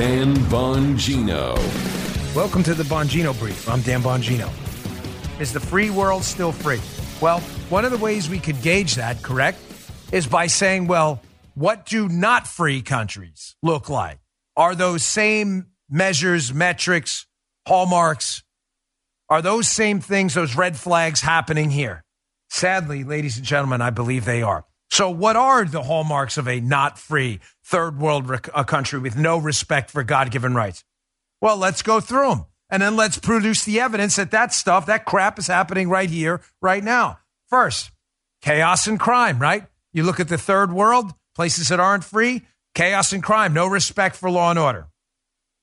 Dan Bongino. Welcome to the Bongino Brief. I'm Dan Bongino. Is the free world still free? Well, one of the ways we could gauge that, correct, is by saying, well, what do not free countries look like? Are those same measures, metrics, hallmarks, are those same things, those red flags happening here? Sadly, ladies and gentlemen, I believe they are. So, what are the hallmarks of a not free third world rec- country with no respect for God given rights? Well, let's go through them. And then let's produce the evidence that that stuff, that crap is happening right here, right now. First, chaos and crime, right? You look at the third world, places that aren't free, chaos and crime, no respect for law and order.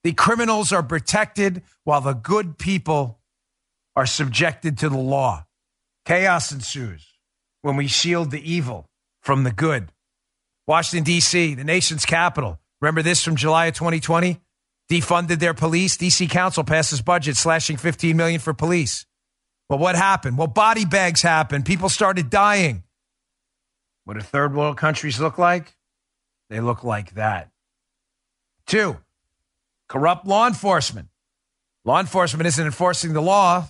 The criminals are protected while the good people are subjected to the law. Chaos ensues when we shield the evil from the good. Washington, D.C., the nation's capital. Remember this from July of 2020? Defunded their police. D.C. Council passes budget slashing 15 million for police. Well, what happened? Well, body bags happened. People started dying. What do third world countries look like? They look like that. Two, corrupt law enforcement. Law enforcement isn't enforcing the law,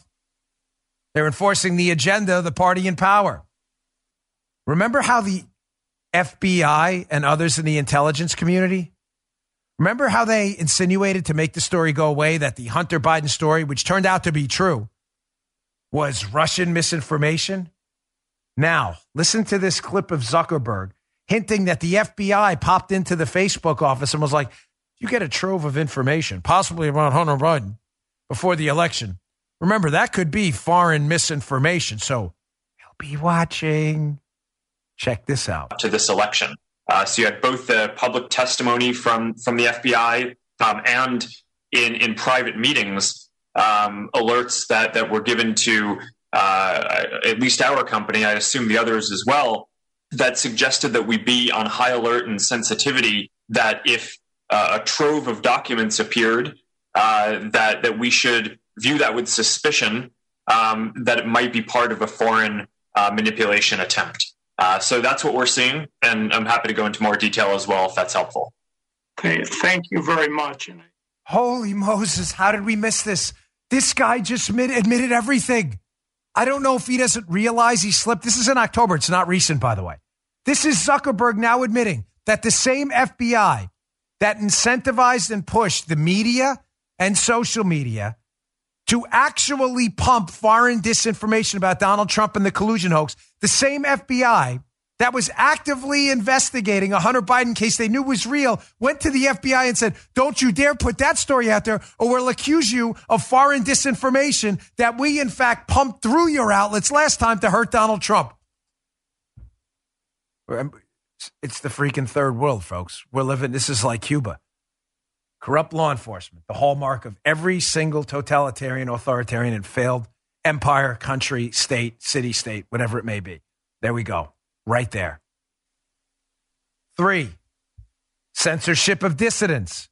they're enforcing the agenda of the party in power. Remember how the FBI and others in the intelligence community, remember how they insinuated to make the story go away that the Hunter Biden story, which turned out to be true, was Russian misinformation? Now, listen to this clip of Zuckerberg hinting that the FBI popped into the Facebook office and was like, You get a trove of information, possibly about Hunter Biden, before the election. Remember, that could be foreign misinformation. So he'll be watching. Check this out. To this election. Uh, so you had both the public testimony from, from the FBI um, and in, in private meetings, um, alerts that, that were given to uh, at least our company, I assume the others as well, that suggested that we be on high alert and sensitivity that if uh, a trove of documents appeared, uh, that, that we should view that with suspicion um, that it might be part of a foreign uh, manipulation attempt. Uh, so that's what we're seeing, and I'm happy to go into more detail as well if that's helpful. Okay, thank you very much. Holy Moses, how did we miss this? This guy just admitted, admitted everything. I don't know if he doesn't realize he slipped. This is in October. It's not recent, by the way. This is Zuckerberg now admitting that the same FBI that incentivized and pushed the media and social media to actually pump foreign disinformation about Donald Trump and the collusion hoax, the same FBI that was actively investigating a Hunter Biden case they knew was real went to the FBI and said, Don't you dare put that story out there, or we'll accuse you of foreign disinformation that we, in fact, pumped through your outlets last time to hurt Donald Trump. It's the freaking third world, folks. We're living, this is like Cuba corrupt law enforcement, the hallmark of every single totalitarian, authoritarian, and failed empire, country, state, city, state, whatever it may be. There we go, right there. Three, censorship of dissidents.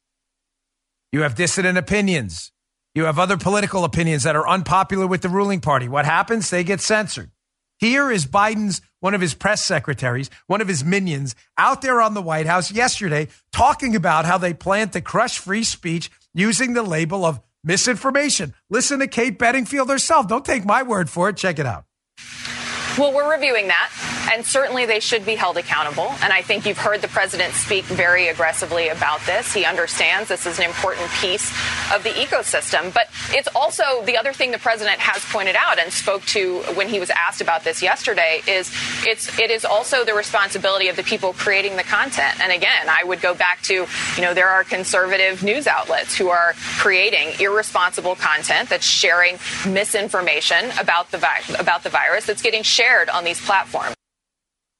You have dissident opinions. You have other political opinions that are unpopular with the ruling party. What happens? They get censored. Here is Biden's, one of his press secretaries, one of his minions, out there on the White House yesterday talking about how they plan to crush free speech using the label of misinformation. Listen to Kate Bedingfield herself. Don't take my word for it. Check it out. Well, we're reviewing that, and certainly they should be held accountable. And I think you've heard the president speak very aggressively about this. He understands this is an important piece of the ecosystem. But it's also the other thing the president has pointed out and spoke to when he was asked about this yesterday is it's it is also the responsibility of the people creating the content. And again, I would go back to you know there are conservative news outlets who are creating irresponsible content that's sharing misinformation about the about the virus that's getting shared on these platforms.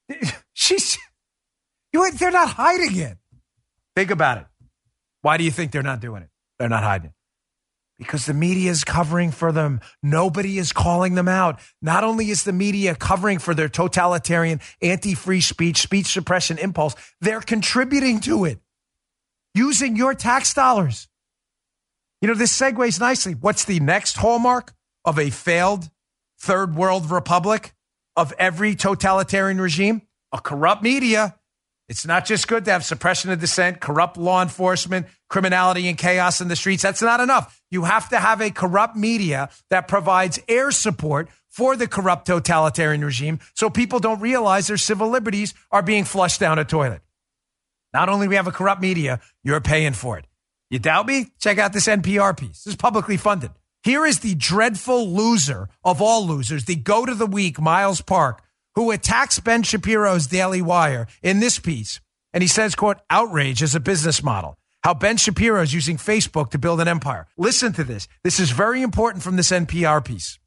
She's, you, they're not hiding it. Think about it. Why do you think they're not doing it? They're not hiding it. Because the media is covering for them. Nobody is calling them out. Not only is the media covering for their totalitarian, anti free speech, speech suppression impulse, they're contributing to it using your tax dollars. You know, this segues nicely. What's the next hallmark of a failed third world republic? Of every totalitarian regime? A corrupt media It's not just good to have suppression of dissent, corrupt law enforcement, criminality and chaos in the streets. That's not enough. You have to have a corrupt media that provides air support for the corrupt totalitarian regime so people don't realize their civil liberties are being flushed down a toilet. Not only we have a corrupt media, you're paying for it. You doubt me? Check out this NPR piece. This is publicly funded. Here is the dreadful loser of all losers, the goat of the week, Miles Park, who attacks Ben Shapiro's Daily Wire in this piece. And he says, quote, outrage is a business model. How Ben Shapiro is using Facebook to build an empire. Listen to this. This is very important from this NPR piece.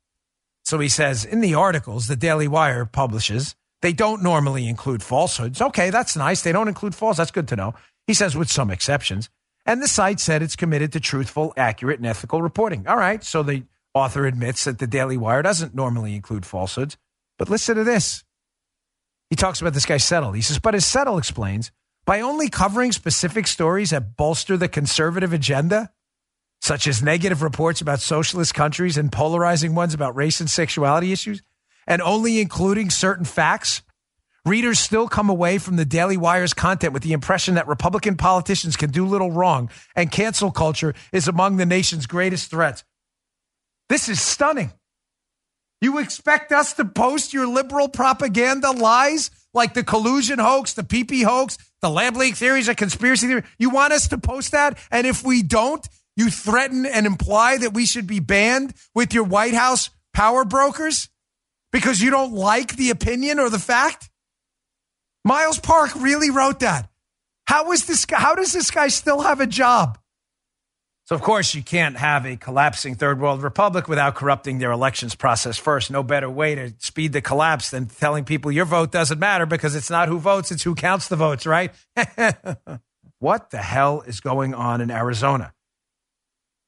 So he says, in the articles the Daily Wire publishes, they don't normally include falsehoods. Okay, that's nice. They don't include false. That's good to know. He says, with some exceptions. And the site said it's committed to truthful, accurate, and ethical reporting. All right. So the author admits that the Daily Wire doesn't normally include falsehoods. But listen to this. He talks about this guy Settle. He says, but as Settle explains, by only covering specific stories that bolster the conservative agenda, such as negative reports about socialist countries and polarizing ones about race and sexuality issues, and only including certain facts, readers still come away from the Daily Wire's content with the impression that Republican politicians can do little wrong and cancel culture is among the nation's greatest threats. This is stunning. You expect us to post your liberal propaganda lies like the collusion hoax, the PP hoax, the lab leak theories, a conspiracy theory? You want us to post that? And if we don't, you threaten and imply that we should be banned with your White House power brokers because you don't like the opinion or the fact? Miles Park really wrote that. How is this guy, how does this guy still have a job? So, of course, you can't have a collapsing third world republic without corrupting their elections process first. No better way to speed the collapse than telling people your vote doesn't matter because it's not who votes, it's who counts the votes, right? what the hell is going on in Arizona?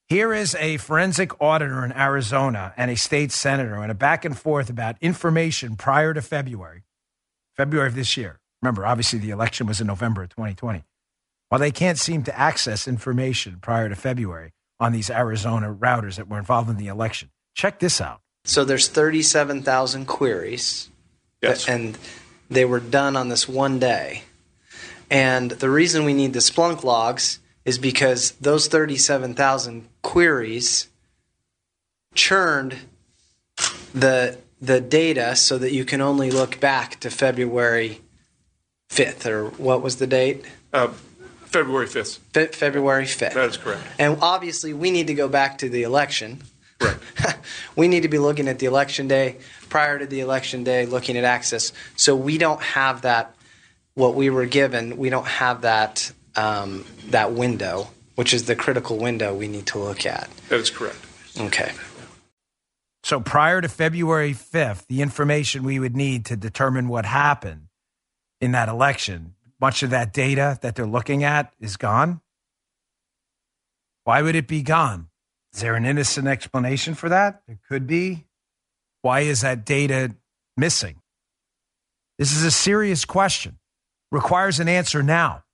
Here is a forensic auditor in Arizona and a state senator and a back and forth about information prior to February, February of this year. Remember, obviously, the election was in November of 2020 while they can't seem to access information prior to February on these Arizona routers that were involved in the election. Check this out. So there's 37,000 queries. Yes. And they were done on this one day. And the reason we need the Splunk logs is because those 37,000 queries churned the the data so that you can only look back to February 5th or what was the date? Uh, February 5th. Fe- February 5th. That is correct. And obviously, we need to go back to the election. Right. we need to be looking at the election day, prior to the election day, looking at access. So we don't have that, what we were given, we don't have that, um, that window, which is the critical window we need to look at. That is correct. Okay. So prior to February 5th, the information we would need to determine what happened in that election, much of that data that they're looking at is gone. Why would it be gone? Is there an innocent explanation for that? There could be. Why is that data missing? This is a serious question. Requires an answer now.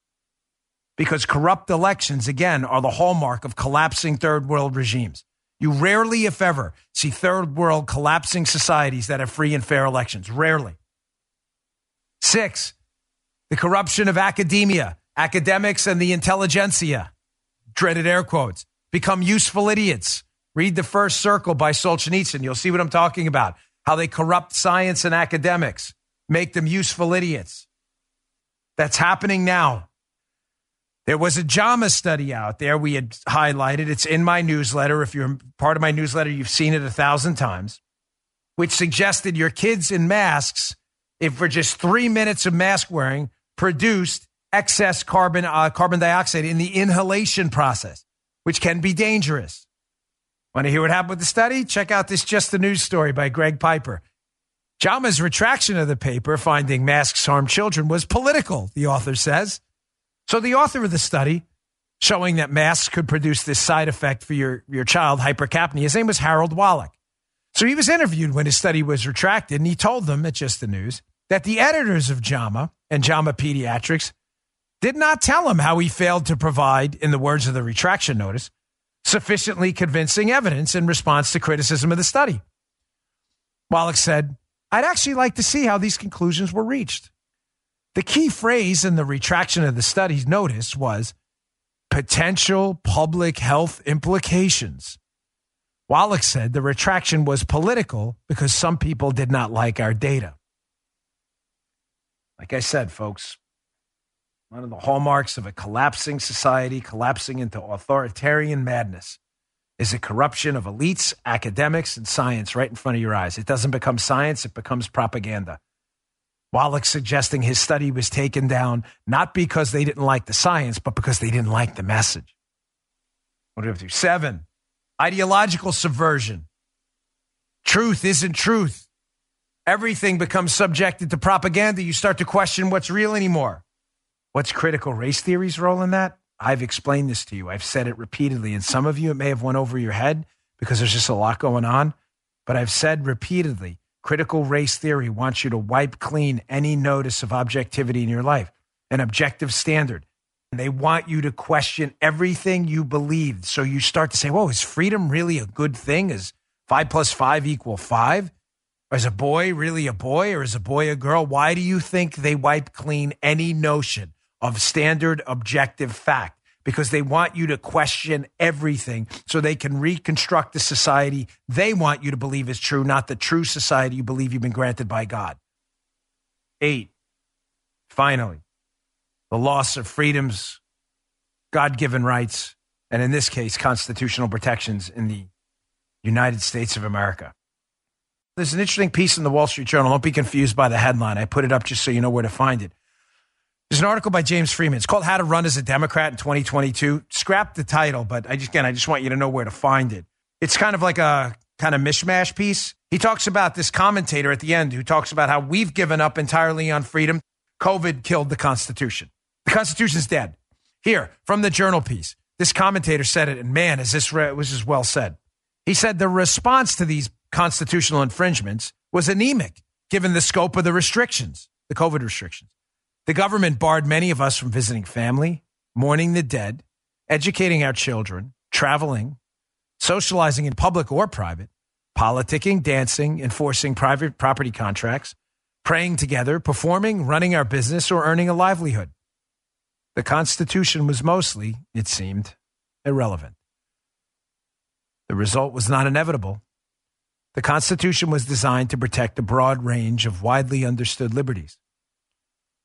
Because corrupt elections, again, are the hallmark of collapsing third world regimes. You rarely, if ever, see third world collapsing societies that have free and fair elections. Rarely. Six, the corruption of academia, academics, and the intelligentsia, dreaded air quotes, become useful idiots. Read The First Circle by Solzhenitsyn. You'll see what I'm talking about. How they corrupt science and academics, make them useful idiots. That's happening now. There was a JAMA study out there we had highlighted. It's in my newsletter. If you're part of my newsletter, you've seen it a thousand times, which suggested your kids in masks, if for just three minutes of mask wearing, produced excess carbon, uh, carbon dioxide in the inhalation process, which can be dangerous. Want to hear what happened with the study? Check out this Just the News story by Greg Piper. JAMA's retraction of the paper finding masks harm children was political, the author says. So the author of the study showing that masks could produce this side effect for your, your child, hypercapnia, his name was Harald Walach. So he was interviewed when his study was retracted, and he told them at Just the News that the editors of JAMA and JAMA Pediatrics did not tell him how he failed to provide, in the words of the retraction notice, sufficiently convincing evidence in response to criticism of the study. Walach said, I'd actually like to see how these conclusions were reached. The key phrase in the retraction of the studies notice was potential public health implications. Walach said the retraction was political because some people did not like our data. Like I said, folks, one of the hallmarks of a collapsing society, collapsing into authoritarian madness, is the corruption of elites, academics, and science right in front of your eyes. It doesn't become science, it becomes propaganda. Walach suggesting his study was taken down not because they didn't like the science, but because they didn't like the message. What do we have to do? Seven, ideological subversion. Truth isn't truth. Everything becomes subjected to propaganda. You start to question what's real anymore. What's critical race theory's role in that? I've explained this to you. I've said it repeatedly, and some of you it may have went over your head because there's just a lot going on. But I've said repeatedly critical race theory wants you to wipe clean any notice of objectivity in your life, an objective standard. And they want you to question everything you believed. So you start to say, whoa, is freedom really a good thing? Is five plus five equal five? Is a boy really a boy or is a boy a girl? Why do you think they wipe clean any notion of standard objective fact? Because they want you to question everything so they can reconstruct the society they want you to believe is true, not the true society you believe you've been granted by God. Eight, finally, the loss of freedoms, God given rights, and in this case, constitutional protections in the United States of America. There's an interesting piece in the Wall Street Journal. Don't be confused by the headline. I put it up just so you know where to find it. There's an article by James Freeman. It's called How to Run as a Democrat in 2022. Scrap the title, but I just, again, I just want you to know where to find it. It's kind of like a kind of mishmash piece. He talks about this commentator at the end who talks about how we've given up entirely on freedom. COVID killed the Constitution. The Constitution's dead. Here, from the journal piece, this commentator said it, and man, is this re- was just well said. He said the response to these constitutional infringements was anemic given the scope of the restrictions, the COVID restrictions. The government barred many of us from visiting family, mourning the dead, educating our children, traveling, socializing in public or private, politicking, dancing, enforcing private property contracts, praying together, performing, running our business, or earning a livelihood. The Constitution was mostly, it seemed, irrelevant. The result was not inevitable. The Constitution was designed to protect a broad range of widely understood liberties.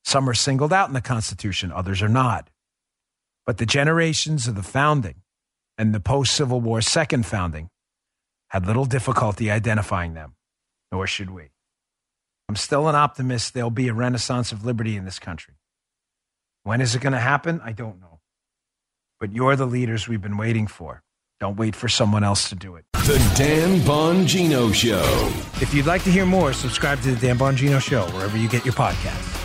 Some are singled out in the Constitution, others are not. But the generations of the founding and the post Civil War second founding had little difficulty identifying them, nor should we. I'm still an optimist there'll be a renaissance of liberty in this country. When is it going to happen? I don't know. But you're the leaders we've been waiting for. Don't wait for someone else to do it. The Dan Bongino Show. If you'd like to hear more, subscribe to the Dan Bongino Show wherever you get your podcasts.